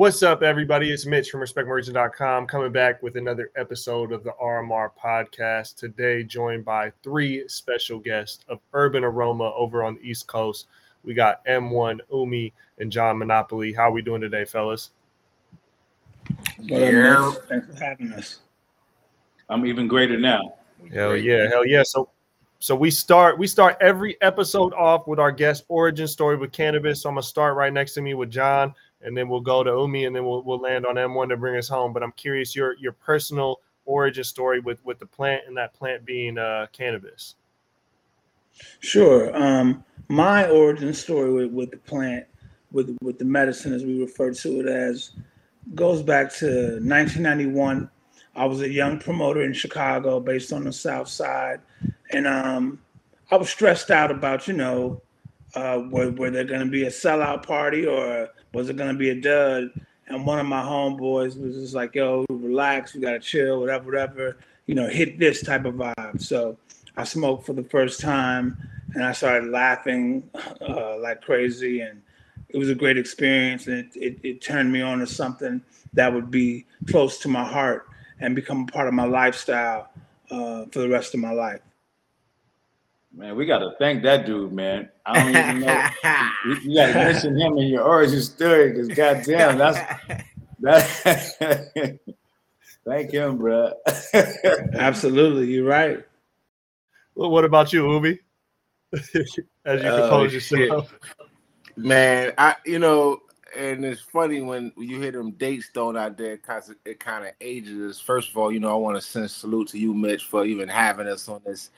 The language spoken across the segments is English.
What's up, everybody? It's Mitch from RespectMerchant.com coming back with another episode of the RMR podcast. Today, joined by three special guests of Urban Aroma over on the East Coast. We got M1, Umi, and John Monopoly. How are we doing today, fellas? Yeah. Thanks for having us. I'm even greater now. Hell yeah, hell yeah. So so we start we start every episode off with our guest origin story with cannabis. So I'm gonna start right next to me with John and then we'll go to Umi, and then we'll, we'll land on M1 to bring us home. But I'm curious your your personal origin story with with the plant and that plant being uh, cannabis. Sure. Um, my origin story with, with the plant, with with the medicine as we refer to it as, goes back to 1991. I was a young promoter in Chicago, based on the South Side, and um, I was stressed out about you know, uh, were there going to be a sellout party or was it gonna be a dud? And one of my homeboys was just like, yo, relax, we gotta chill, whatever, whatever, you know, hit this type of vibe. So I smoked for the first time and I started laughing uh, like crazy and it was a great experience and it, it, it turned me on to something that would be close to my heart and become a part of my lifestyle uh, for the rest of my life. Man, we got to thank that dude, man. I don't even know. you, you got to mention him in your origin story because, goddamn, that's that. thank him, bro. Absolutely, you're right. Well, what about you, Umi? As you oh, compose oh, yourself, man. I, you know, and it's funny when you hear them dates thrown out there because it kind of ages us. First of all, you know, I want to send salute to you, Mitch, for even having us on this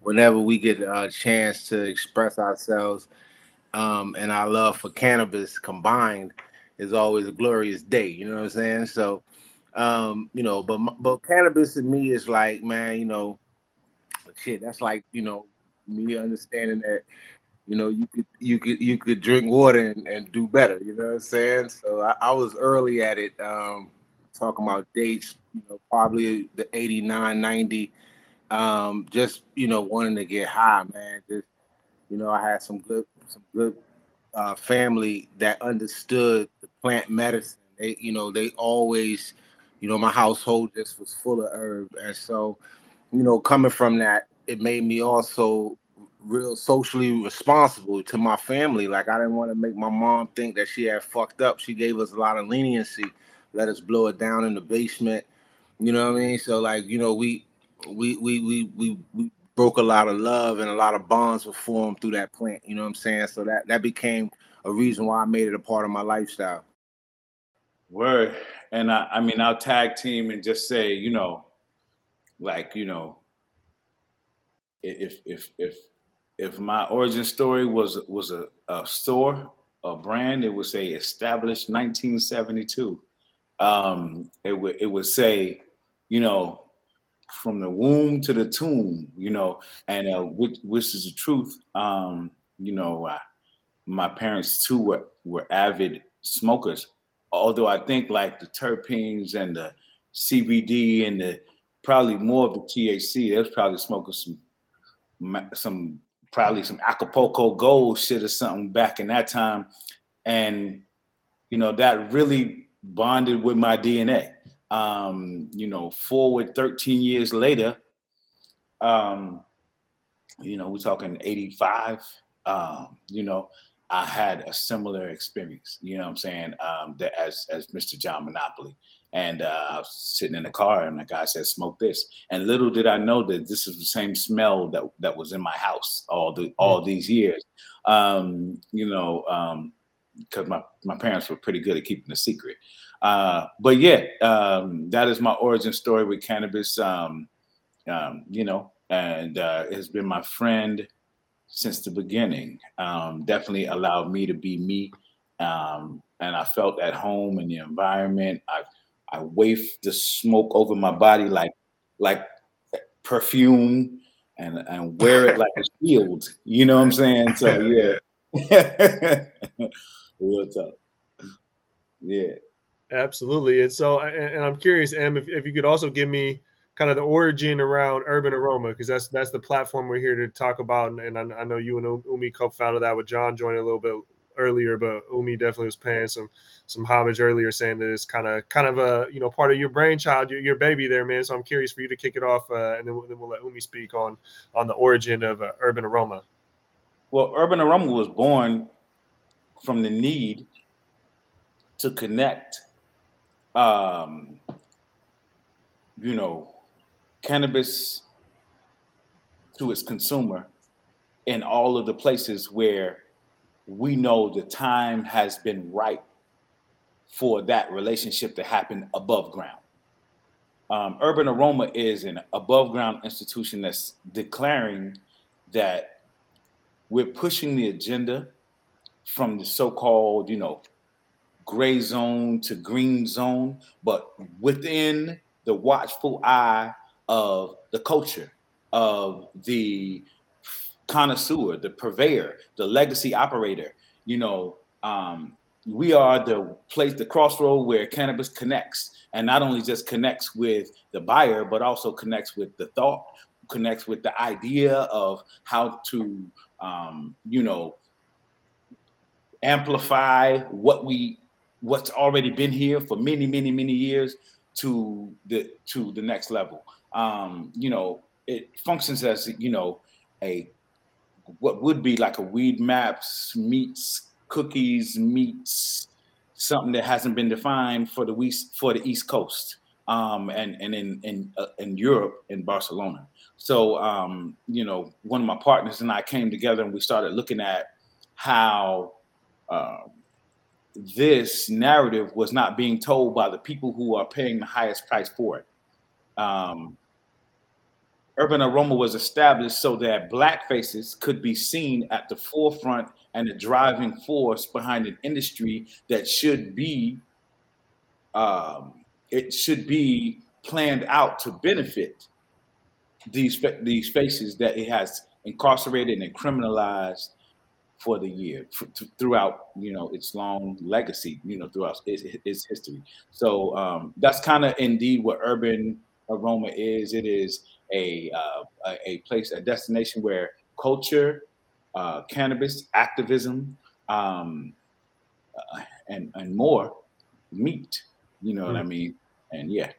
whenever we get a chance to express ourselves um, and our love for cannabis combined is always a glorious day. You know what I'm saying? So, um, you know, but but cannabis to me is like, man, you know, shit. That's like, you know, me understanding that, you know, you could you could you could drink water and, and do better. You know what I'm saying? So I, I was early at it, um, talking about dates. You know, probably the 89, 90 um, just you know, wanting to get high, man. Just you know, I had some good some good uh, family that understood the plant medicine. They, you know, they always, you know, my household just was full of herb, and so, you know, coming from that, it made me also real socially responsible to my family. Like I didn't want to make my mom think that she had fucked up. She gave us a lot of leniency, let us blow it down in the basement. You know what I mean? So like, you know, we we we we we, we broke a lot of love and a lot of bonds were formed through that plant. You know what I'm saying? So that that became a reason why I made it a part of my lifestyle. Word. And I, I mean, I'll tag team and just say, you know, like, you know, if if if if my origin story was was a, a store, a brand, it would say established 1972. Um, it would it would say, you know, from the womb to the tomb, you know, and uh, which, which is the truth. Um, you know, uh, my parents too were, were avid smokers. Although I think like the terpenes and the CBD and the probably more of the THC, they was probably smoking some some probably some Acapulco Gold shit or something back in that time, and you know that really bonded with my DNA um, you know, forward 13 years later, um, you know, we're talking 85, um, you know, I had a similar experience, you know what I'm saying, um, that as, as Mr. John Monopoly. And uh, I was sitting in the car and the guy said, smoke this. And little did I know that this is the same smell that, that was in my house all the all mm. these years. Um, you know, because my, my parents were pretty good at keeping a secret. Uh, but yeah, um, that is my origin story with cannabis. Um, um, you know, and uh, it has been my friend since the beginning. Um, definitely allowed me to be me, um, and I felt at home in the environment. I I wafted the smoke over my body like like perfume, and and wear it like a shield. You know what I'm saying? So yeah, real tough. Yeah. Absolutely. And so, and I'm curious, Em, if, if you could also give me kind of the origin around Urban Aroma, because that's that's the platform we're here to talk about. And, and I, I, know you and Umi co-founded that with John joining a little bit earlier, but Umi definitely was paying some some homage earlier, saying that it's kind of kind of a you know part of your brainchild, your, your baby there, man. So I'm curious for you to kick it off, uh, and then we'll, then we'll let Umi speak on on the origin of uh, Urban Aroma. Well, Urban Aroma was born from the need to connect, um, you know, cannabis to its consumer in all of the places where we know the time has been right for that relationship to happen above ground. Um, Urban Aroma is an above ground institution that's declaring that we're pushing the agenda from the so-called, you know, gray zone to green zone, but within the watchful eye of the culture, of the connoisseur, the purveyor, the legacy operator. You know, um, we are the place, the crossroad where cannabis connects, and not only just connects with the buyer, but also connects with the thought, connects with the idea of how to, um, you know, amplify what we what's already been here for many, many, many years to the to the next level. Um, you know, it functions as you know a what would be like a Weedmaps meets cookies meets something that hasn't been defined for the East for the East Coast um, and and in in uh, in Europe in Barcelona. So um, you know, one of my partners and I came together and we started looking at how uh, this narrative was not being told by the people who are paying the highest price for it. Um, Urban Aroma was established so that Black faces could be seen at the forefront and the driving force behind an industry that should be, um, it should be planned out to benefit these these faces that it has incarcerated and criminalized for the year for, throughout you know its long legacy you know throughout its, its history so um, that's kind of indeed what urban aroma is it is a uh, a place, a destination where culture, uh, cannabis, activism, um, uh, and and more meet. You know mm-hmm. what I mm. mean? And yeah,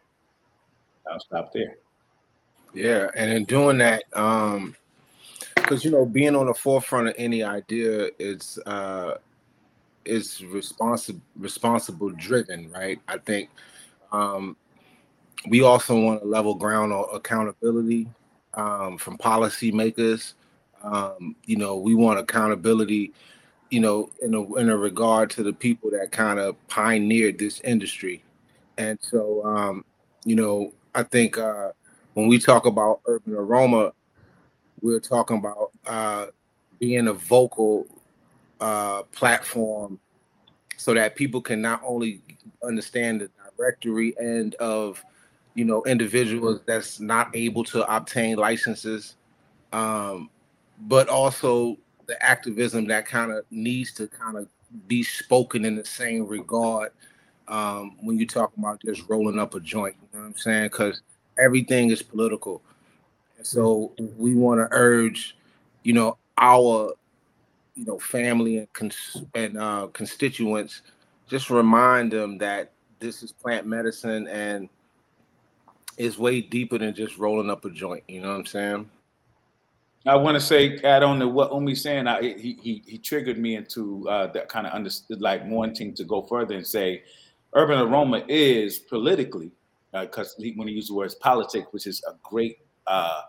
I'll stop there. Yeah, and in doing that, um, because you know, being on the forefront of any idea is uh, is responsible, responsible driven, right? I think um, we also want a level ground on accountability um, from policymakers. Um, you know, we want accountability, you know, in a, in a regard to the people that kind of pioneered this industry. And so, um, you know, I think uh, when we talk about urban aroma, we're talking about uh, being a vocal uh, platform so that people can not only understand the directory end of you know individuals that's not able to obtain licenses um, but also the activism that kind of needs to kind of be spoken in the same regard um, when you talk about just rolling up a joint you know what i'm saying? Because everything is political And so we want to urge you know our you know family and cons- and uh, constituents just remind them that this is plant medicine and is way deeper than just rolling up a joint. You know what I'm saying? I want to say, add on to what Umi's saying. I, he, he he triggered me into uh, that kind of understood, like wanting to go further and say, urban aroma is politically, because uh, when he used the words politics, which is a great, uh,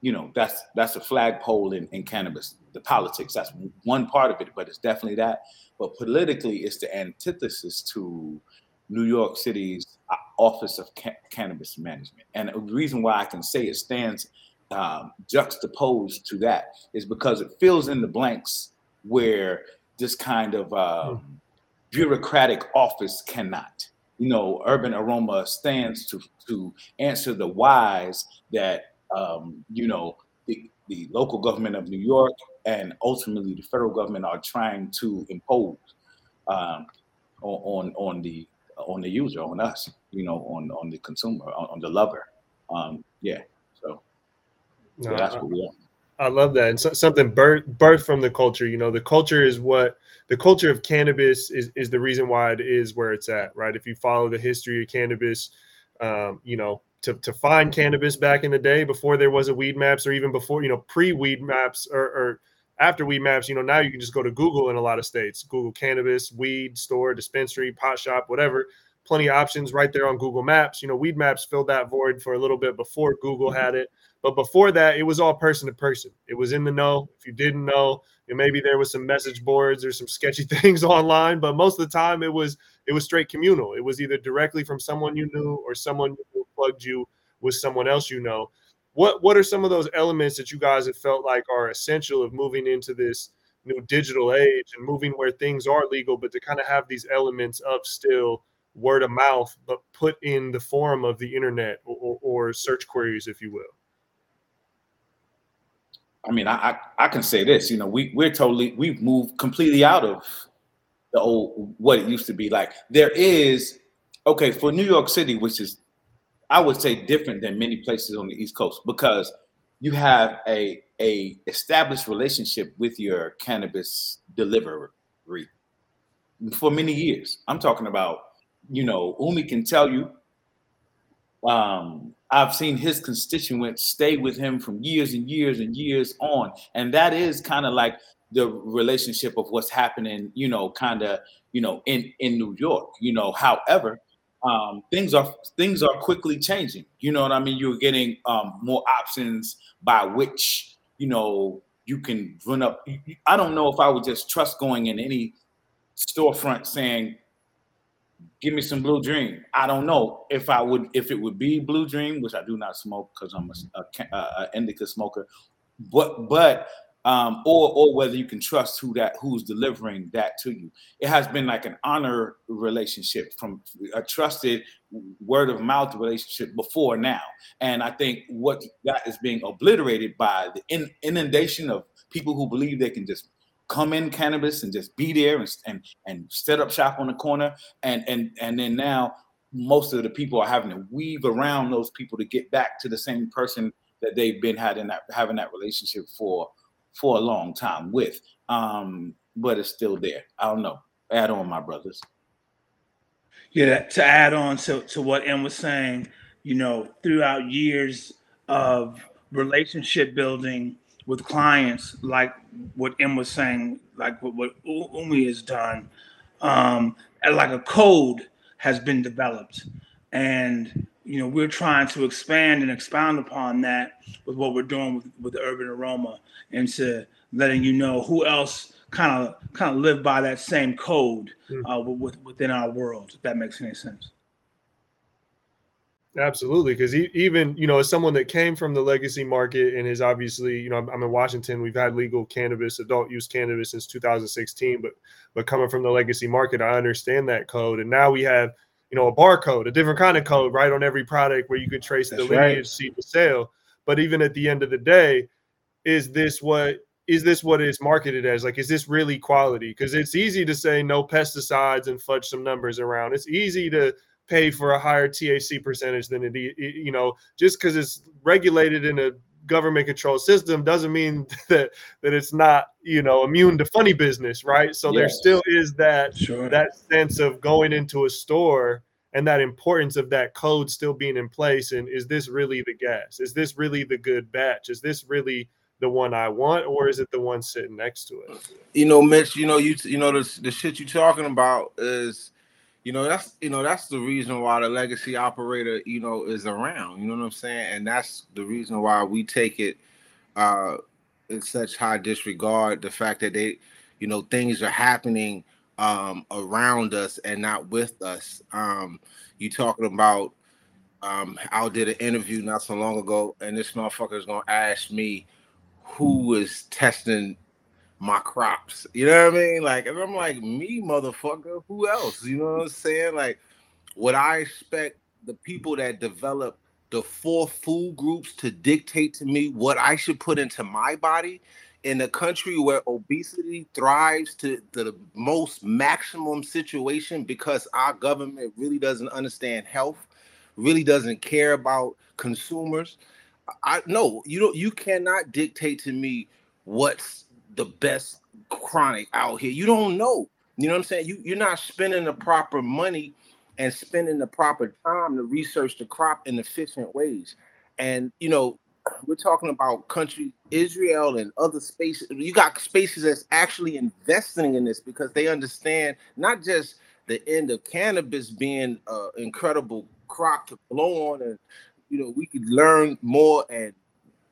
you know, that's that's a flagpole in, in cannabis. The politics, that's one part of it, but it's definitely that. But politically, it's the antithesis to New York City's uh, Office of Ca- Cannabis Management. And the reason why I can say it stands um, juxtaposed to that is because it fills in the blanks where this kind of um, bureaucratic office cannot. You know, Urban Aroma stands to to answer the whys that um, you know the, the local government of New York and ultimately the federal government are trying to impose um, on on the on the user, on us, you know, on on the consumer, on, on the lover. Um, yeah. So, so no, that's what we are. I love that. And so, something birth birth from the culture. You know, the culture is what the culture of cannabis is is the reason why it is where it's at, right? If you follow the history of cannabis, um, you know, to, to find cannabis back in the day before there was a Weedmaps or even before, you know, pre Weedmaps or, or after Weedmaps, you know, now you can just go to Google in a lot of states, Google cannabis, weed store, dispensary, pot shop, whatever. Plenty of options right there on Google Maps. You know, Weedmaps filled that void for a little bit before Google had it. But before that, it was all person to person. It was in the know. If you didn't know, and maybe there was some message boards or some sketchy things online, but most of the time it was it was straight communal. It was either directly from someone you knew or someone who plugged you with someone else you know. What what are some of those elements that you guys have felt like are essential of moving into this new digital age and moving where things are legal, but to kind of have these elements of still word of mouth, but put in the form of the internet or, or search queries, if you will? I mean, I, I, I can say this, you know, we we're totally we've moved completely out of the old what it used to be like. There is okay for New York City, which is I would say different than many places on the East Coast because you have a a established relationship with your cannabis delivery for many years. I'm talking about, you know, Umi can tell you um, I've seen his constituents stay with him from years and years and years on. And that is kind of like the relationship of what's happening, you know, kind of, you know, in in New York. You know, however, um, things are things are quickly changing. You know what I mean? You're getting um, more options by which you know you can run up. I don't know if I would just trust going in any storefront saying give me some Blue Dream. I don't know if I would if it would be Blue Dream, which I do not smoke because I'm a, a, a, indica smoker, but but um, or or whether you can trust who that who's delivering that to you. It has been like an honor relationship from a trusted word of mouth relationship before now, and I think what that is being obliterated by the in, inundation of people who believe they can just come in cannabis and just be there and, and and set up shop on the corner. And and and then now most of the people are having to weave around those people to get back to the same person that they've been having that having that relationship for for a long time with. Um but it's still there. I don't know. Add on my brothers. Yeah to add on to, to what em was saying you know throughout years of relationship building with clients, like what Em was saying, like what, what Umi has done, um, like a code has been developed. And, you know, we're trying to expand and expound upon that with what we're doing with, with the urban aroma and to letting you know who else kind of kind of live by that same code hmm. uh, with, within our world, if that makes any sense. Absolutely, because even you know, as someone that came from the legacy market and is obviously, you know, I'm, I'm, in Washington. We've had legal cannabis, adult use cannabis since 2016, but but coming from the legacy market, I understand that code. And now we have, you know, a barcode, a different kind of code, right, on every product where you can trace That's the lineage, right. see the sale. But even at the end of the day, is this what is this what it's marketed as? Like, is this really quality? Because it's easy to say no pesticides and fudge some numbers around. It's easy to pay for a higher THC percentage than it, you know, just because it's regulated in a government controlled system doesn't mean that that it's not you know immune to funny business right so yes. there still is that sure. that sense of going into a store and that importance of that code still being in place and is this really the gas is this really the good batch is this really the one i want or is it the one sitting next to it you know mitch you know you you know the, the shit you're talking about is you know that's you know that's the reason why the legacy operator you know is around you know what i'm saying? And that's the reason why we take it uh in such high disregard the fact that they you know things are happening um around us and not with us. Um you talking about um i did an interview not so long ago and this motherfucker is gonna ask me who was testing my crops. You know what I mean? Like, and I'm like, me, motherfucker, who else? You know what I'm saying? Like, would I expect the people that develop the four food groups to dictate to me what I should put into my body in a country where obesity thrives to the most maximum situation because our government really doesn't understand health, really doesn't care about consumers? I no, you don't. You cannot dictate to me what's the best chronic out here. You don't know. You know what I'm saying? You you're not spending the proper money and spending the proper time to research the crop in efficient ways. And you know, we're talking about country Israel and other spaces. You got spaces that's actually investing in this because they understand not just the end of cannabis being an incredible crop to blow on, and you know we could learn more and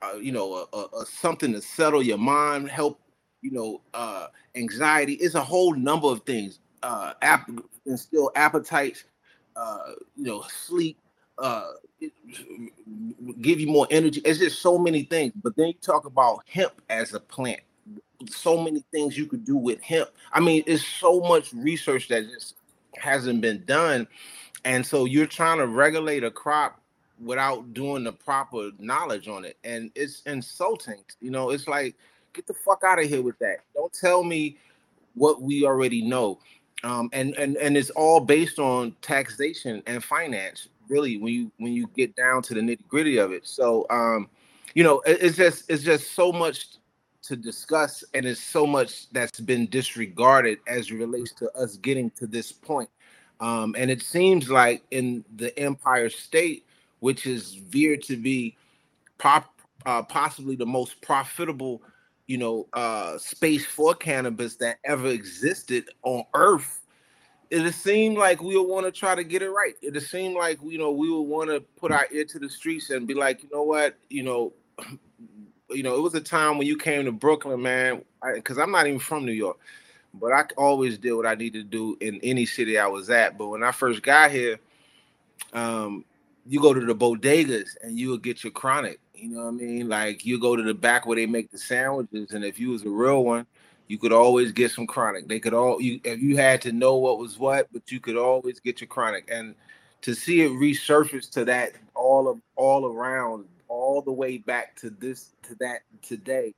uh, you know a, a something to settle your mind, help you know uh, anxiety. It's a whole number of things. Uh, ap- instill appetites, uh, you know, sleep, uh, give you more energy. It's just so many things. But then you talk about hemp as a plant. So many things you could do with hemp. I mean, it's so much research that just hasn't been done. And so you're trying to regulate a crop without doing the proper knowledge on it. And it's insulting. You know, it's like, get the fuck out of here with that. Don't tell me what we already know. Um, and and and it's all based on taxation and finance really when you when you get down to the nitty gritty of it. So um, you know, it, it's just it's just so much to discuss, and it's so much that's been disregarded as it relates to us getting to this point. Um, and it seems like in the Empire State, which is veered to be pop, uh, possibly the most profitable, you know, uh, space for cannabis that ever existed on Earth it seemed like we would want to try to get it right. It seemed like you know we would want to put our ear to the streets and be like, you know what, you know, you know, it was a time when you came to Brooklyn, man. Because I'm not even from New York, but I always did what I needed to do in any city I was at. But when I first got here, um, you go to the bodegas and you will get your chronic. You know what I mean? Like you go to the back where they make the sandwiches, and if you was a real one you could always get some chronic. They could all you if you had to know what was what, but you could always get your chronic. And to see it resurface to that all of all around, all the way back to this to that today,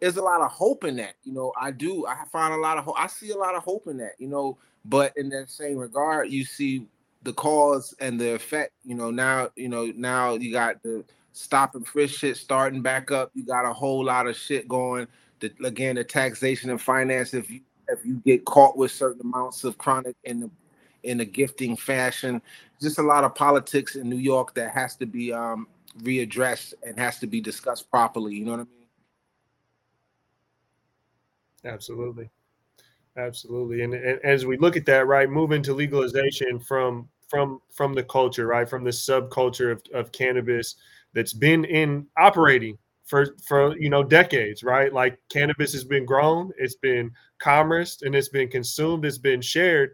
there's a lot of hope in that. You know, I do. I find a lot of hope. I see a lot of hope in that. You know, but in that same regard, you see the cause and the effect. You know, now you know now you got the stop and frisk shit starting back up. You got a whole lot of shit going. The, again the taxation and finance if you if you get caught with certain amounts of chronic in the in a gifting fashion just a lot of politics in new york that has to be um readdressed and has to be discussed properly you know what i mean? Absolutely. Absolutely. And, and as we look at that right moving to legalization from from from the culture right from the subculture of, of cannabis that's been in operating for for you know decades, right? Like cannabis has been grown, it's been commerced, and it's been consumed, it's been shared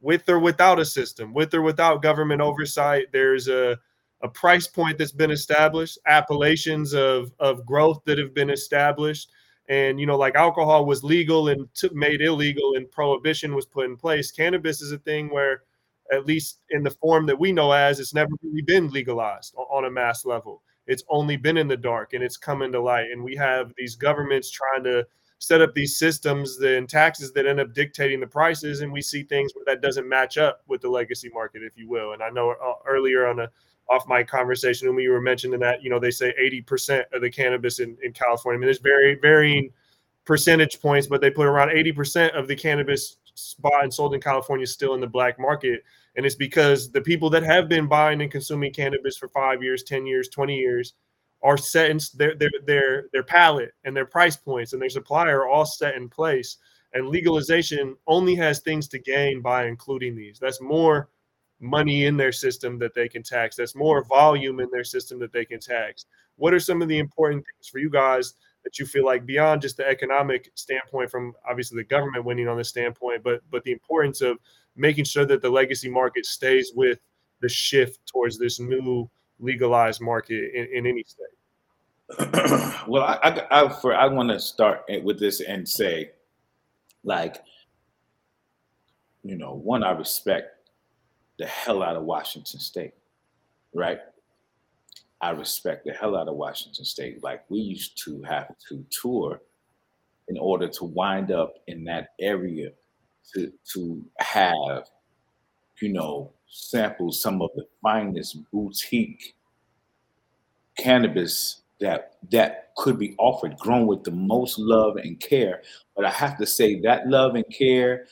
with or without a system, with or without government oversight. There's a a price point that's been established, appellations of of growth that have been established, and you know, like alcohol was legal and t- made illegal, and prohibition was put in place. Cannabis is a thing where, at least in the form that we know as, it's never really been legalized on a mass level it's only been in the dark and it's coming to light. And we have these governments trying to set up these systems and taxes that end up dictating the prices. And we see things where that doesn't match up with the legacy market, if you will. And I know uh, earlier on a off my conversation when we were mentioning that, you know, they say 80% of the cannabis in, in California. I mean, there's very varying percentage points, but they put around 80% of the cannabis bought and sold in California still in the black market. And it's because the people that have been buying and consuming cannabis for five years, 10 years, 20 years are set in their, their, their, their palette and their price points and their supply are all set in place. And legalization only has things to gain by including these. That's more money in their system that they can tax. That's more volume in their system that they can tax. What are some of the important things for you guys that you feel like beyond just the economic standpoint from obviously the government winning on this standpoint, but but the importance of making sure that the legacy market stays with the shift towards this new legalized market in, in any state? well, I, I, I, for, I want to start with this and say, like, you know, one, I respect the hell out of Washington State, right? I respect the hell out of Washington State. Like, we used to have to tour in order to wind up in that area to to have, you know, sample some of the finest boutique cannabis that that could be offered, grown with the most love and care. But I have to say that love and care,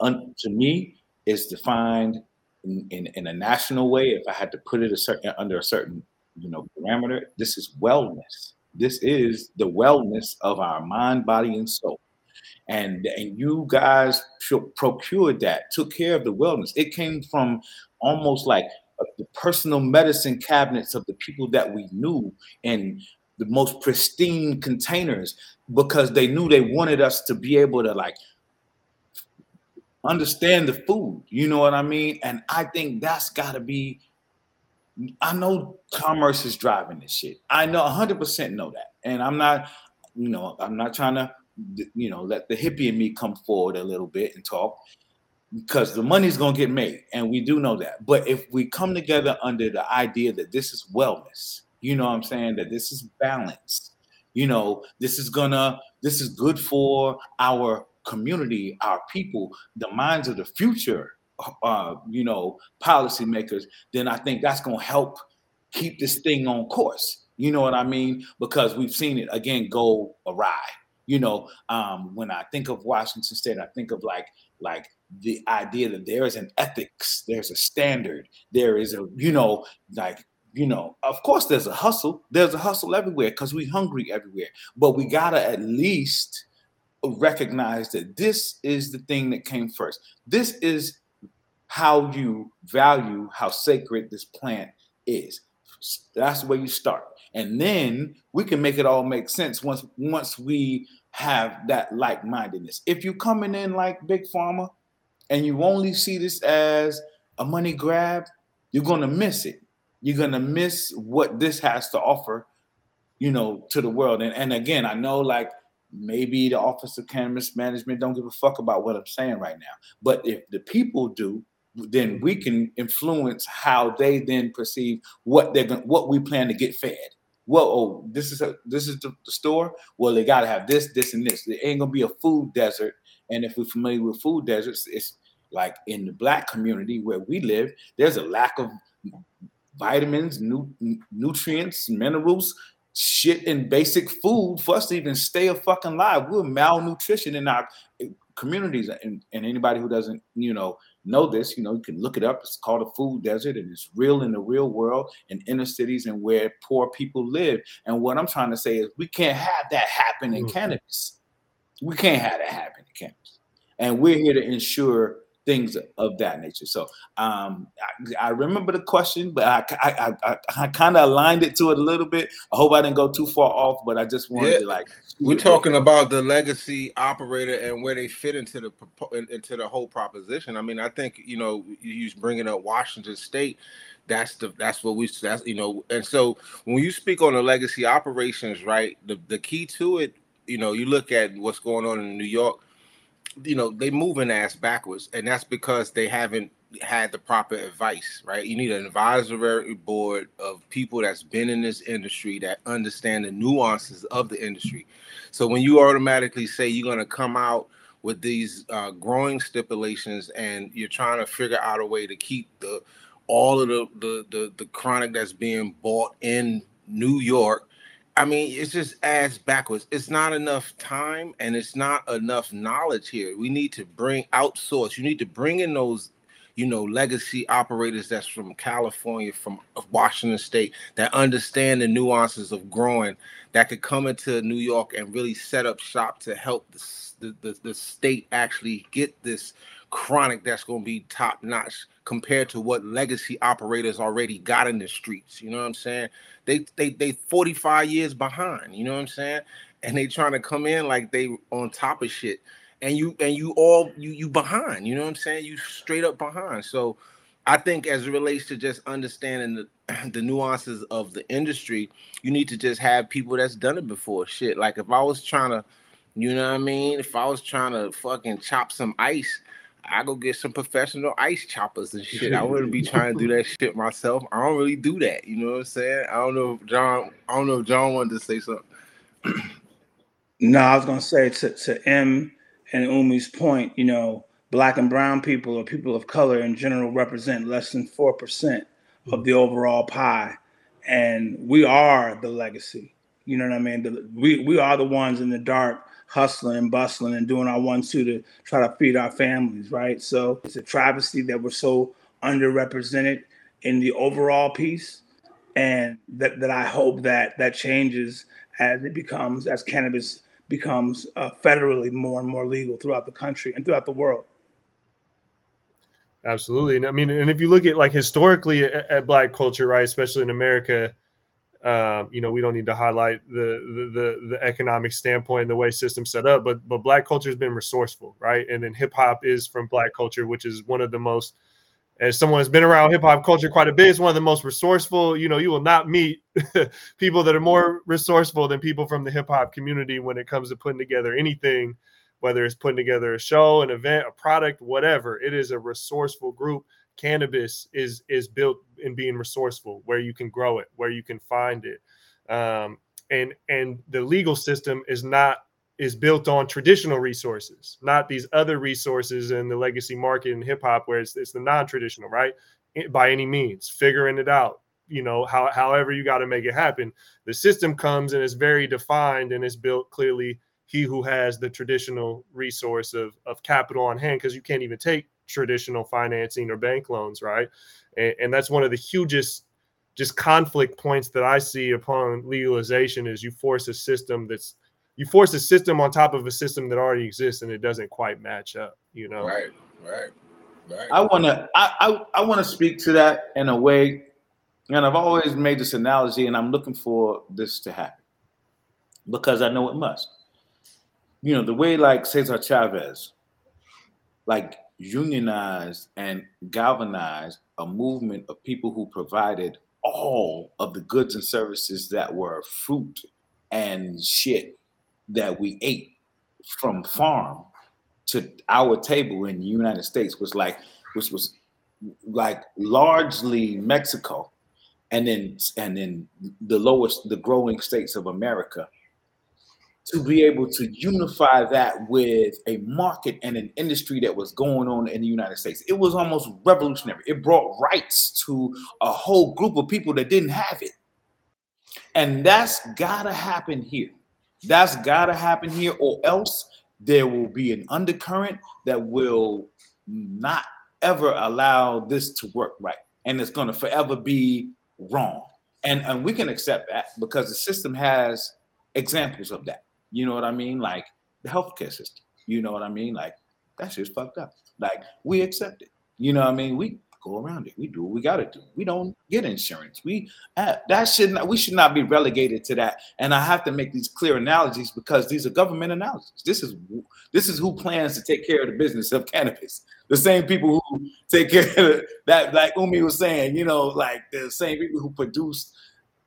un, to me, is defined in, in, in, a national way. If I had to put it a certain under a certain you know parameter, this is wellness. This is the wellness of our mind, body, and soul. And, and you guys procured that, took care of the wellness. It came from almost like uh, the personal medicine cabinets of the people that we knew in the most pristine containers because they knew they wanted us to be able to like understand the food. You know what I mean? And I think that's got to be. I know commerce is driving this shit. I know 100% know that. And I'm not, you know, I'm not trying to, you know, let the hippie in me come forward a little bit and talk because the money's going to get made and we do know that. But if we come together under the idea that this is wellness you know what i'm saying? That this is balance you know this is gonna this is good for our community our people the minds of the future uh, you know policymakers then i think that's going to help keep this thing on course. You know what i mean? Because we've seen it again go awry you know um, when i think of washington state i think of like like the idea that there is an ethics, there's a standard, there is a, you know, like, you know, of course there's a hustle. There's a hustle everywhere because we hungry everywhere. But we gotta at least recognize that this is the thing that came first. This is how you value how sacred this plant is. That's where you start. And then we can make it all make sense once once we have that like-mindedness. If you're coming in like big pharma, and you only see this as a money grab, you're going to miss it. You're going to miss what this has to offer, you know, to the world. And, and again, I know like maybe the Office of Cannabis Management don't give a fuck about what I'm saying right now. But if the people do, then we can influence how they then perceive what they're what we plan to get fed. Well, oh, this is a this is the, the store. Well, they got to have this, this, and this. It ain't gonna be a food desert. And if we're familiar with food deserts, it's like in the black community where we live, there's a lack of vitamins, nu- nutrients, minerals, shit and basic food for us to even stay a fucking alive. We're malnutrition in our communities. And, and anybody who doesn't, you know, know this, you know, you can look it up. It's called a food desert and it's real in the real world in inner cities and where poor people live. And what I'm trying to say is we can't have that happen in mm-hmm. cannabis. We can't have that happen in cannabis. And we're here to ensure things of that nature. So um, I, I, remember the question, but I I, I, I kind of aligned it to it a little bit. I hope I didn't go too far off, but I just wanted yeah. to like. We're talking about the legacy operator and where they fit into the into the whole proposition. I mean, I think you know you bringing up Washington State. That's the that's what we that's you know, and so when you speak on the legacy operations, right? The the key to it, you know, you look at what's going on in New York you know they moving ass backwards and that's because they haven't had the proper advice right? You need an advisory board of people that's been in this industry that understand the nuances of the industry. So when you automatically say you're going to come out with these uh, growing stipulations and you're trying to figure out a way to keep the all of the the the, the chronic that's being bought in new york I mean, it's just ass backwards. It's not enough time and it's not enough knowledge here. We need to bring outsource. You need to bring in those, you know, legacy operators that's from California, from Washington State, that understand the nuances of growing, that could come into New York and really set up shop to help the, the, the state actually get this chronic that's going to be top notch compared to what legacy operators already got in the streets. You know what I'm saying? They they they 45 years behind. You know what I'm saying? And they trying to come in like they on top of shit. And you and you all you you behind. You know what I'm saying? You straight up behind. So I think as it relates to just understanding the, the nuances of the industry, you need to just have people that's done it before. Shit, like if I was trying to, you know what I mean? If I was trying to fucking chop some ice, I go get some professional ice choppers and shit. I wouldn't be trying to do that shit myself. I don't really do that. You know what I'm saying? I don't know if John. I don't know if John wanted to say something. no, I was gonna say to to M and Umi's point. You know, black and brown people or people of color in general represent less than four percent of the overall pie and we are the legacy. You know what I mean? The, we we are the ones in the dark hustling and bustling and doing our one two to try to feed our families, right? So it's a travesty that we're so underrepresented in the overall piece, and that that I hope that that changes as it becomes as cannabis becomes uh, federally more and more legal throughout the country and throughout the world. Absolutely, and I mean, and if you look at like historically at, at Black culture, right, especially in America, um, you know, we don't need to highlight the, the, the the economic standpoint and the way systems set up, but but Black culture has been resourceful, right? And then hip hop is from Black culture, which is one of the most as someone who's been around hip hop culture quite a bit, it's one of the most resourceful. You know, you will not meet people that are more resourceful than people from the hip hop community when it comes to putting together anything whether it's putting together a show, an event, a product, whatever. It is a resourceful group. Cannabis is is built in being resourceful, where you can grow it, where you can find it, um, and and the legal system is not is built on traditional resources, not these other resources in the legacy market in hip hop, where it's, it's the non-traditional, right? By any means, figuring it out, you know, how, however you got to make it happen. The system comes and it's very defined and it's built clearly he who has the traditional resource of, of capital on hand because you can't even take traditional financing or bank loans right? And, and, that's one of the hugest just conflict points that i see upon legalization is you force a system that's you force a system on top of a system that already exists and it doesn't quite match up you know? Right right right. I want to I, I, I want to speak to that in a way and i've always made this analogy and i'm looking for this to happen because i know it must. You know, the way like Cesar Chavez, like unionized and galvanized a movement of people who provided all of the goods and services that were fruit and shit that we ate from farm to our table in the United States was like, which was like largely Mexico, and then and then the lowest, the growing states of America to be able to unify that with a market and an industry that was going on in the United States. It was almost revolutionary. It brought rights to a whole group of people that didn't have it. And that's got to happen here. That's got to happen here, or else there will be an undercurrent that will not ever allow this to work right. And it's going to forever be wrong. And, and we can accept that because the system has examples of that. You know what I mean? Like the healthcare system. You know what I mean? Like that shit's fucked up. Like we accept it. You know what I mean? We go around it. We do what we got to do. We don't get insurance. We uh, that should not. We should not be relegated to that. And I have to make these clear analogies because these are government analogies. This is this is who plans to take care of the business of cannabis. The same people who take care of that, like Umi was saying. You know, like the same people who produced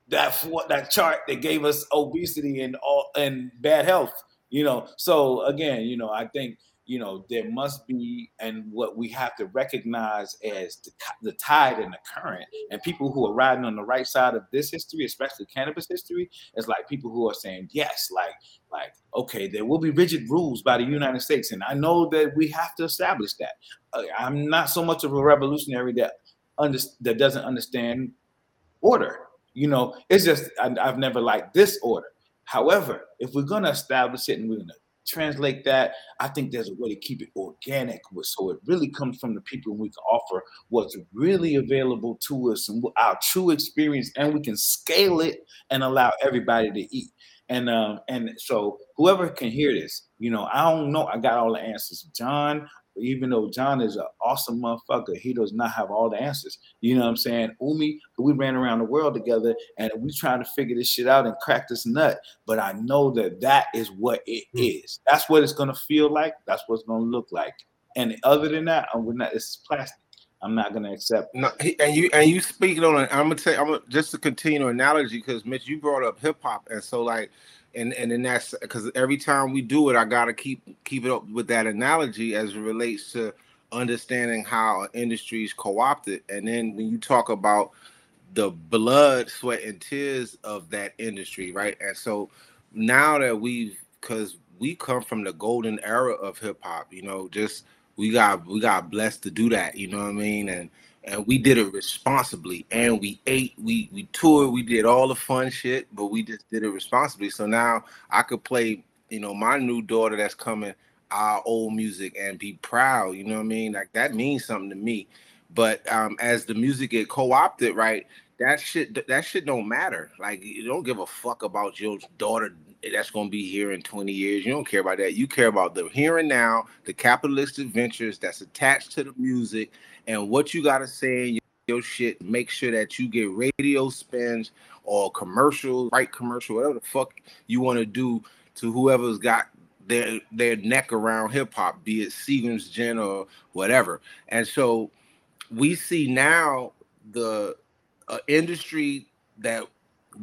that that chart that gave us obesity and all and bad health you know? So again you know i think you know there must be and what we have to recognize as the, the tide and the current and people who are riding on the right side of this history especially cannabis history is like people who are saying yes like like okay there will be rigid rules by the united states and i know that we have to establish that. Uh, i'm not so much of a revolutionary that under, that doesn't understand order you know, it's just I, have never liked this order. However, if we're gonna establish it and we're gonna translate that, I think there's a way to keep it organic, so it really comes from the people we can offer what's really available to us and our true experience, and we can scale it and allow everybody to eat. And um, and so whoever can hear this, you know, I don't know, I got all the answers. John, even though John is an awesome motherfucker, he does not have all the answers. You know what I'm saying? Umi, we ran around the world together and we trying to figure this shit out and crack this nut. But I know that that is what it hmm. That's what it's gonna feel like. That's what it's gonna look like. And other than that, I'm not. It's plastic. I'm not gonna accept. No, and you and you speaking on it. I'm gonna say I'm gonna, just to continue analogy because Mitch, you brought up hip hop, and so like and and then that's because every time we do it, I gotta keep keep it up with that analogy as it relates to understanding how industries co-opted. And then when you talk about the blood, sweat, and tears of that industry, right? And so now that we've because we come from the golden era of hip hop, you know, just we got we got blessed to do that, you know what I mean? And and we did it responsibly and we ate we we toured we did all the fun shit but we just did it responsibly. So now i could play you know my new daughter that's coming our old music and be proud you know what i mean? Like that means something to me. But um as the music get co-opted right that shit that shit don't matter. Like you don't give a fuck about your daughter that's going to be here in 20 years. You don't care about that. You care about the here and now the capitalist adventures that's attached to the music and what you got to say in your, shit make sure that you get radio spins or commercial right commercial whatever the fuck you want to do to whoever's got their their neck around hip hop be it Seagram's Gin or whatever and so we see now the uh, industry that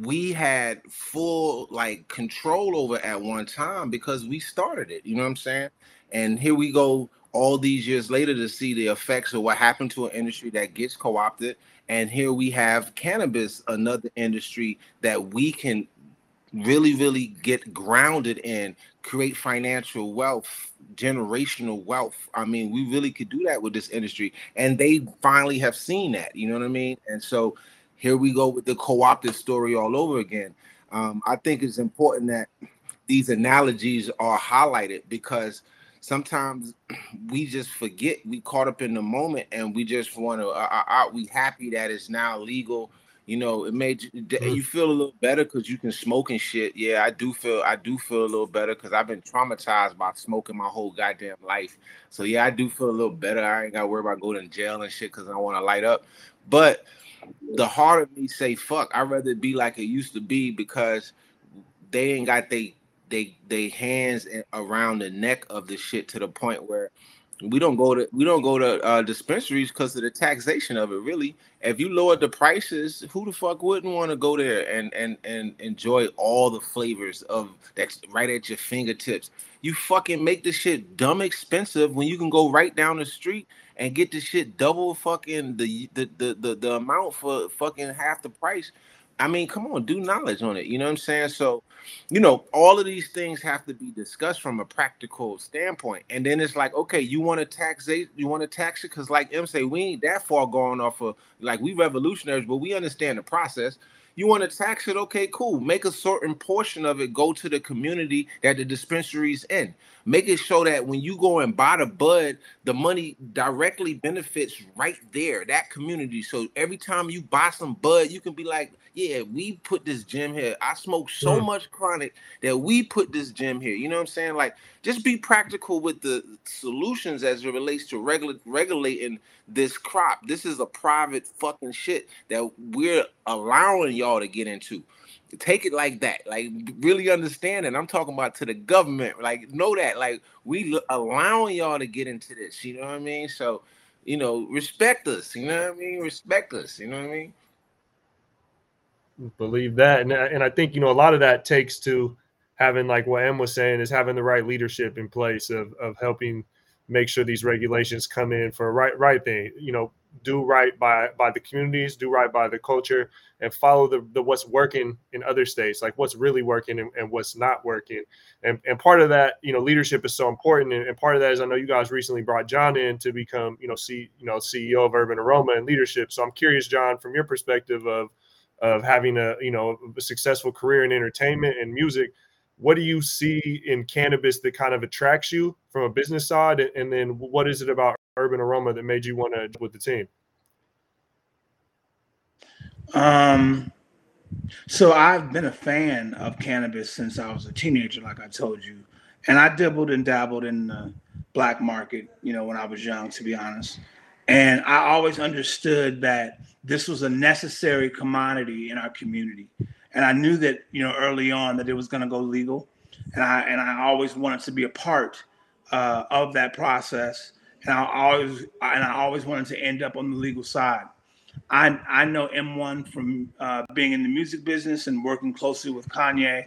we had full like control over at one time because we started it. You know what I'm saying? And here we go all these years later to see the effects of what happened to an industry that gets co-opted. And here we have cannabis, another industry that we can really, really get grounded in, create financial wealth, generational wealth. I mean, we really could do that with this industry. And they finally have seen that, you know what I mean? And so here we go with the co-opted story all over again. Um, I think it's important that these analogies are highlighted because sometimes we just forget we caught up in the moment and we just want to uh, uh, uh, we happy that it's now legal you know it made you, mm-hmm. you feel a little better because you can smoke and shit yeah i do feel i do feel a little better because i've been traumatized by smoking my whole goddamn life so yeah i do feel a little better i ain't gotta worry about going to jail and shit because i want to light up but the heart of me say fuck. I'd rather be like it used to be because they ain't got they they they hands around the neck of the shit to the point where we don't go to we don't go to uh, dispensaries because of the taxation of it. Really, if you lowered the prices, who the fuck wouldn't want to go there and and and enjoy all the flavors of that's right at your fingertips? You fucking make the shit dumb expensive when you can go right down the street and get the shit double fucking the the the the, the amount for fucking half the price. I mean, come on, do knowledge on it. You know what I'm saying? So, you know, all of these things have to be discussed from a practical standpoint. And then it's like, okay, you want to tax it, you want to tax it, because like M say, we ain't that far going off of like we revolutionaries, but we understand the process. You want to tax it? Okay, cool. Make a certain portion of it go to the community that the dispensary's in. Make it show that when you go and buy the bud, the money directly benefits right there, that community. So every time you buy some bud, you can be like, yeah, we put this gym here. I smoke so mm. much chronic that we put this gym here. You know what I'm saying? Like, just be practical with the solutions as it relates to regula- regulating this crop. This is a private fucking shit that we're allowing y'all to get into. Take it like that. Like really understand it. I'm talking about to the government. Like know that. Like we allowing y'all to get into this. You know what I mean? So, you know, respect us. You know what I mean? Respect us. You know what I mean? Believe that, and and I think you know a lot of that takes to having like what M was saying is having the right leadership in place of of helping make sure these regulations come in for right right thing. You know, do right by by the communities, do right by the culture, and follow the, the what's working in other states, like what's really working and, and what's not working. And and part of that, you know, leadership is so important. And, and, part of that is I know you guys recently brought John in to become, you know, see, you know, CEO of Urban Aroma and leadership. So I'm curious, John, from your perspective of of having a you know a successful career in entertainment and music what do you see in cannabis that kind of attracts you from a business side? And then what is it about urban aroma that made you want to with the team? Um so i've been a fan of cannabis since i was a teenager like i told you. And i dabbled and dabbled in the black market you know when i was young to be honest. And i always understood that this was a necessary commodity in our community and I knew that you know early on that it was going to go legal, and I and I always wanted to be a part uh, of that process, and I always and I always wanted to end up on the legal side. I I know M1 from uh, being in the music business and working closely with Kanye.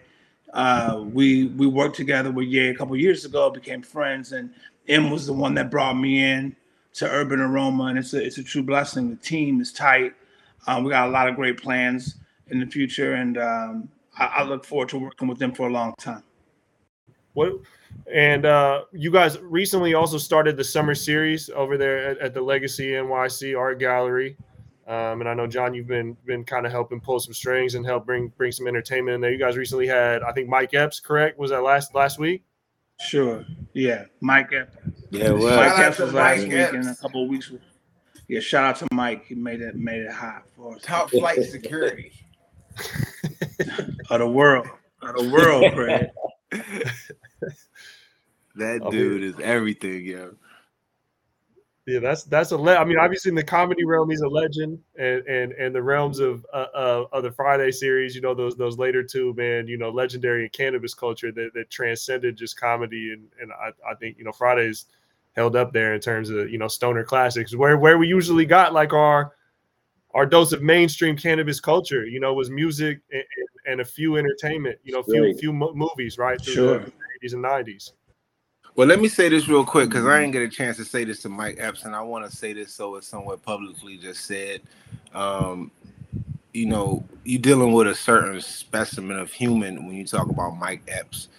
Uh, we we worked together with Ye a couple years ago, became friends, and M was the one that brought me in to Urban Aroma, and it's a it's a true blessing. The team is tight. Um, we got a lot of great plans in the future, and um, I, I, look forward to working with them for a long time. What and uh, you guys recently also started the summer series over there at, at the Legacy NYC Art Gallery. Um, and I know John, you've been been kind of helping pull some strings and help bring bring some entertainment in there. You guys recently had, I think, Mike Epps, correct? Was that last last week? Sure. Yeah, Mike Epps. Yeah, well, Mike Shout Epps was last Mike week Epps. and a couple of weeks. Yeah, shout out to Mike. He made it made it hot for us. Top flight security. Of the world. Of the world, Craig. That dude is everything, yo. Yeah, that's that's a. Le- I mean, obviously in the comedy realm, he's a legend, and and and the realms of uh, uh, of the Friday series, you know, those those later two, man, you know, legendary in cannabis culture that, that transcended just comedy, and and I, I think you know Fridays held up there in terms of you know stoner classics, where where we usually got like our our dose of mainstream cannabis culture, you know, was music and, and, a few entertainment, you know, few few mo- movies, right, through Sure. the 80s and 90s. Well, let me say this real quick because I didn't get a chance to say this to Mike Epps, and I want to say this so it's somewhere publicly just said. Um, you know, you're dealing with a certain specimen of human when you talk about Mike Epps.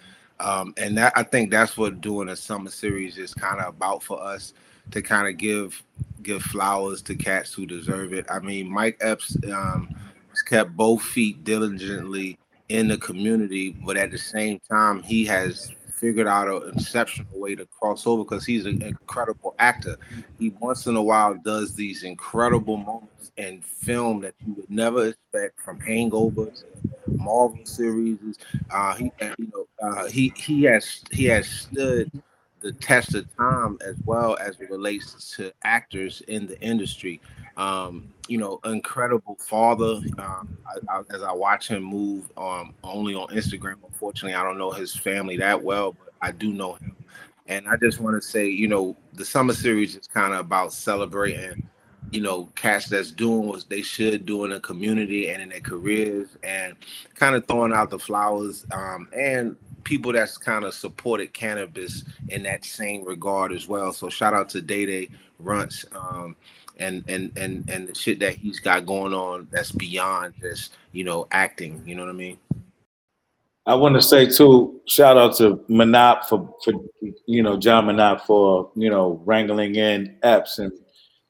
Um, and that I think that's what doing a summer series is kind of about for us to kind of give give flowers to cats who deserve it. I mean, Mike Epps um, has kept both feet diligently in the community, but at the same time, he has figured out an exceptional way to cross over because he's an incredible actor. He once in a while does these incredible moments in film that you would never expect from Hangover to Marvel series. Uh, he, you know, uh, he he has he has stood the test of time as well as it relates to actors in the industry. Um, you know, incredible father. Um, I, I, as I watch him move, um, only on Instagram. Unfortunately, I don't know his family that well, but I do know him. And I just want to say, you know, the summer series is kind of about celebrating, you know, cats that's doing what they should do in the community and in their careers, and kind of throwing out the flowers um, and people that's kind of supported cannabis in that same regard as well. So shout out to Day Day Runts um, and and and and the shit that he's got going on that's beyond just you know acting. You know what I mean? I want to say too, shout out to Manop for, for you know John Manop for you know wrangling in Epps and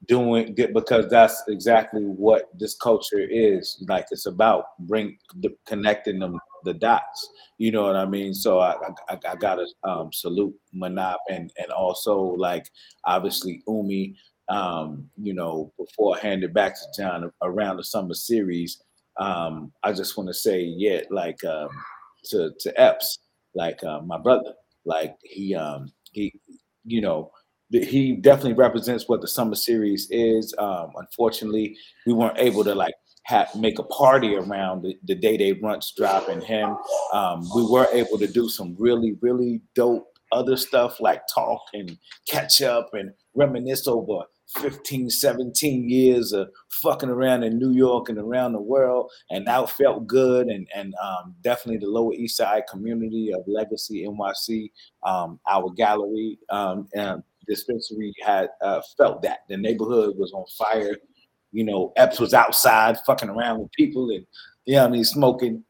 doing good because that's exactly what this culture is like. It's about bring the, connecting them the dots. You know what I mean? So I I, I gotta um, salute Manop and and also like obviously Umi. Um, you know, before I hand it back to John around the summer series, um, I just want to say, yeah, like um, to to Epps, like uh, my brother, like he um he you know he definitely represents what the summer series is. Um, unfortunately, we weren't able to like have make a party around the, the day they brunch drop and him. Um, we were able to do some really really dope other stuff like talk and catch up and reminisce over 15 17 years of fucking around in new york and around the world and that felt good and and um, definitely the lower east side community of legacy nyc um, our gallery um, and dispensary had uh, felt that. The neighborhood was on fire you know epps was outside fucking around with people and you know i mean smoking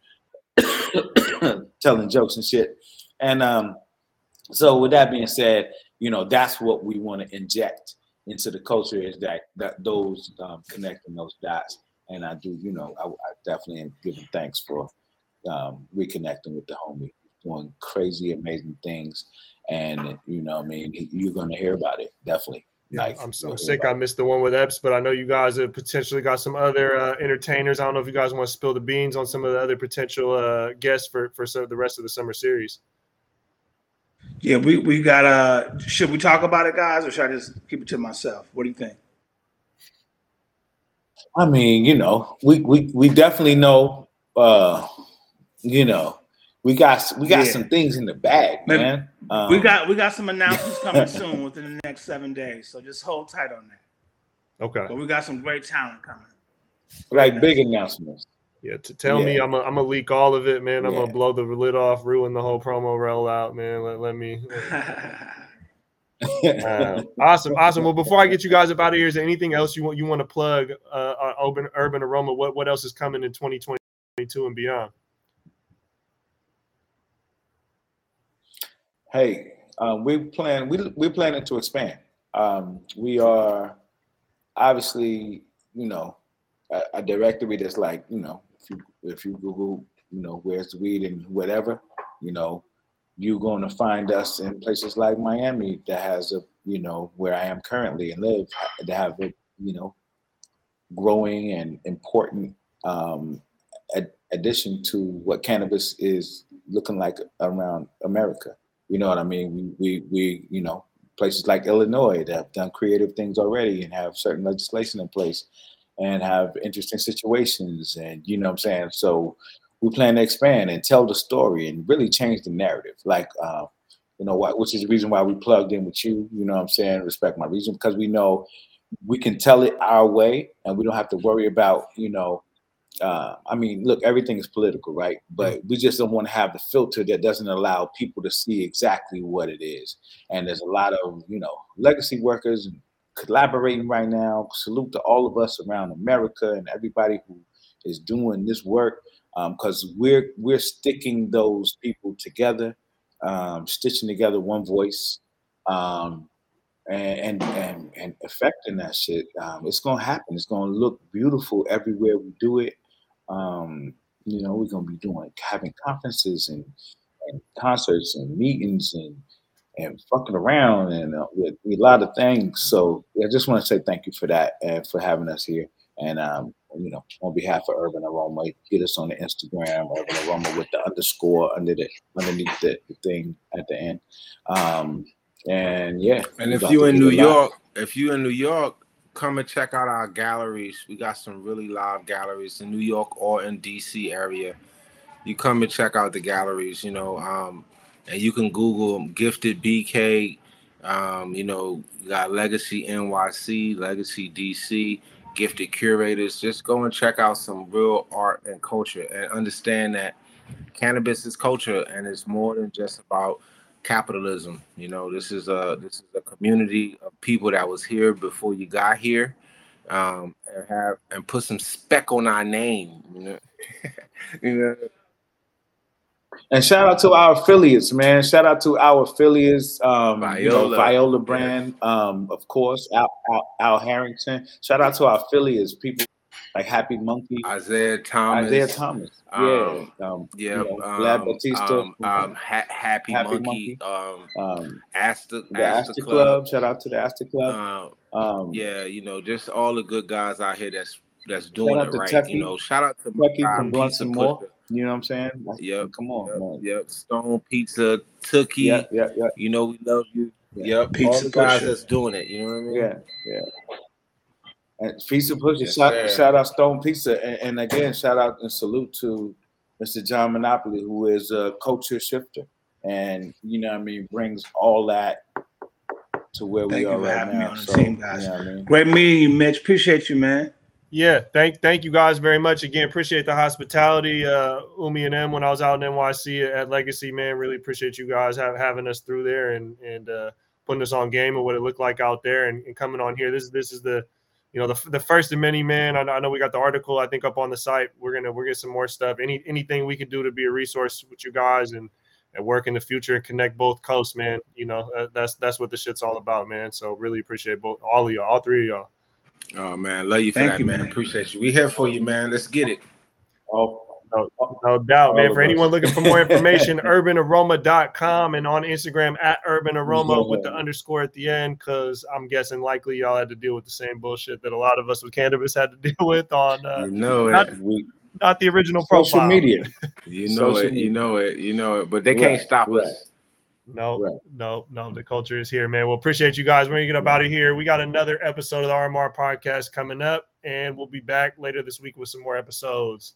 telling jokes and shit. And um so with that being said you know that's what we want to inject into the culture is that that those um, connecting those dots. And I do, you know, I, I definitely am giving thanks for um, reconnecting with the homie, doing crazy, amazing things. And you know, I mean, you're gonna hear about it definitely. Yeah, Like, I'm so sick. I missed the one with Epps, but I know you guys have potentially got some other uh, entertainers. I don't know if you guys want to spill the beans on some of the other potential uh, guests for for so the rest of the summer series. Yeah, we, we got uh should we talk about it, guys, or should I just keep it to myself? What do you think? I mean, you know, we we we definitely know. uh You know, we got we got Yeah. some things in the bag, Maybe- man. Um, we got we got some announcements coming soon within the next seven days. So just hold tight on that. Okay. But we got some great talent coming. like big announcements. Yeah. To tell me, I'm a, I'm gonna leak all of it, man. I'm Yeah. gonna blow the lid off, ruin the whole promo rollout, man. Let, let me. Uh, awesome, awesome. Well, before I get you guys up out of here, is there anything else you want you want to plug? Uh, uh, urban urban aroma. What what else is coming in 2022 and beyond? Hey, um, we plan we we're planning to expand. Um, we are obviously, you know, a, a, directory that's like, you know, if you if you Google, you know, where's the weed and whatever, you know, you're going to find us in places like Miami that has a, you know, where I am currently and live, that have a, you know, growing and important um, ad- addition to what cannabis is looking like around America. You know what I mean? We, we, we, you know, places like Illinois that have done creative things already and have certain legislation in place and have interesting situations. And, you know what I'm saying? So we plan to expand and tell the story and really change the narrative. Like, uh, you know, which is the reason why we plugged in with you, you know what I'm saying? Respect my reason, because we know we can tell it our way and we don't have to worry about, you know, uh, I mean, look, everything is political, right? But we just don't want to have the filter that doesn't allow people to see exactly what it is. And there's a lot of, you know, legacy workers collaborating right now. Salute to all of us around America and everybody who is doing this work because um, we're we're sticking those people together, um, stitching together one voice. Um, and, and and affecting that shit. Um, it's gonna happen. It's gonna look beautiful everywhere we do it. Um, you know, we're gonna be doing having conferences and and concerts and meetings and and fucking around and uh, with, a lot of things. So I just want to say thank you for that and for having us here. And um, you know, on behalf of Urban Aroma, get us on the Instagram, Urban Aroma with the underscore under the underneath the, the thing at the end. Um, and yeah. And if you in New York, if you in New York, come and check out our galleries. We got some really live galleries in New York or in DC area. You come and check out the galleries, you know, um, and you can Google Gifted BK. Um, you know, you got Legacy NYC, Legacy DC, Gifted Curators. Just go and check out some real art and culture and understand that cannabis is culture and it's more than just about capitalism. You know, this is a this is a community of people that was here before you got here, um, and have and put some spec on our name. You know, you know. And shout out to our affiliates, man. Shout out to our affiliates, um, Viola, you know, Viola brand, um, of course, Al, Al, Al Harrington. Shout out to our affiliates, people like Happy Monkey, Isaiah Thomas, Isaiah Thomas, um, yeah, um, yeah, you know, um, Vlad Batista, um, um ha- Happy, Happy, Monkey, Monkey. um, um Asta, the Asta, Asta Club. Club. shout out to the Asta Club, yeah, you know, just all the good guys out here that's that's doing it right. Tucky, you know, shout out to Tucky from More. You know what I'm saying? Like, yep. Come on, yep, man. Yep. Stone Pizza, Tookie. Yep, yep, yep. You know we love you. Yeah. Yep. Pizza all the guys that's doing it. You know what I mean? Yeah, yeah. And Pizza Pusher, yes, shout, shout, out Stone Pizza, and, and, again, shout out and salute to Mr. John Monopoly, who is a culture shifter, and you know, what I mean, brings all that to where thank we are right now. so, team, guys. You know I mean? Great meeting you, Mitch. Appreciate you, man. Yeah, thank thank you guys very much. Again, appreciate the hospitality, uh, Umi and them when I was out in NYC at Legacy. Man, really appreciate you guys have, having us through there and and uh, putting us on game and what it looked like out there and, and coming on here. This this is the you know the, the first of many man I, I know we got the article i think up on the site we're gonna we're get some more stuff any anything we can do to be a resource with you guys and and work in the future and connect both coasts man you know uh, that's that's what the shit's all about man so really appreciate both all of y'all all three of y'all oh man love you for Thank that you, man. man appreciate you we here for you man let's get it oh no, no doubt, man. For anyone looking for more information, urbanaroma.com and on Instagram at urbanaroma with the underscore at the end, because I'm guessing likely y'all had to deal with the same bullshit that a lot of us with cannabis had to deal with on uh, you know not, not the original social profile. media. You know social it, media. you know it, you know it, but they can't stop right. us. No, right. no, no. The culture is here, man. Well, appreciate you guys. We're gonna get up out of here. We got another episode of the RMR podcast coming up, and we'll be back later this week with some more episodes.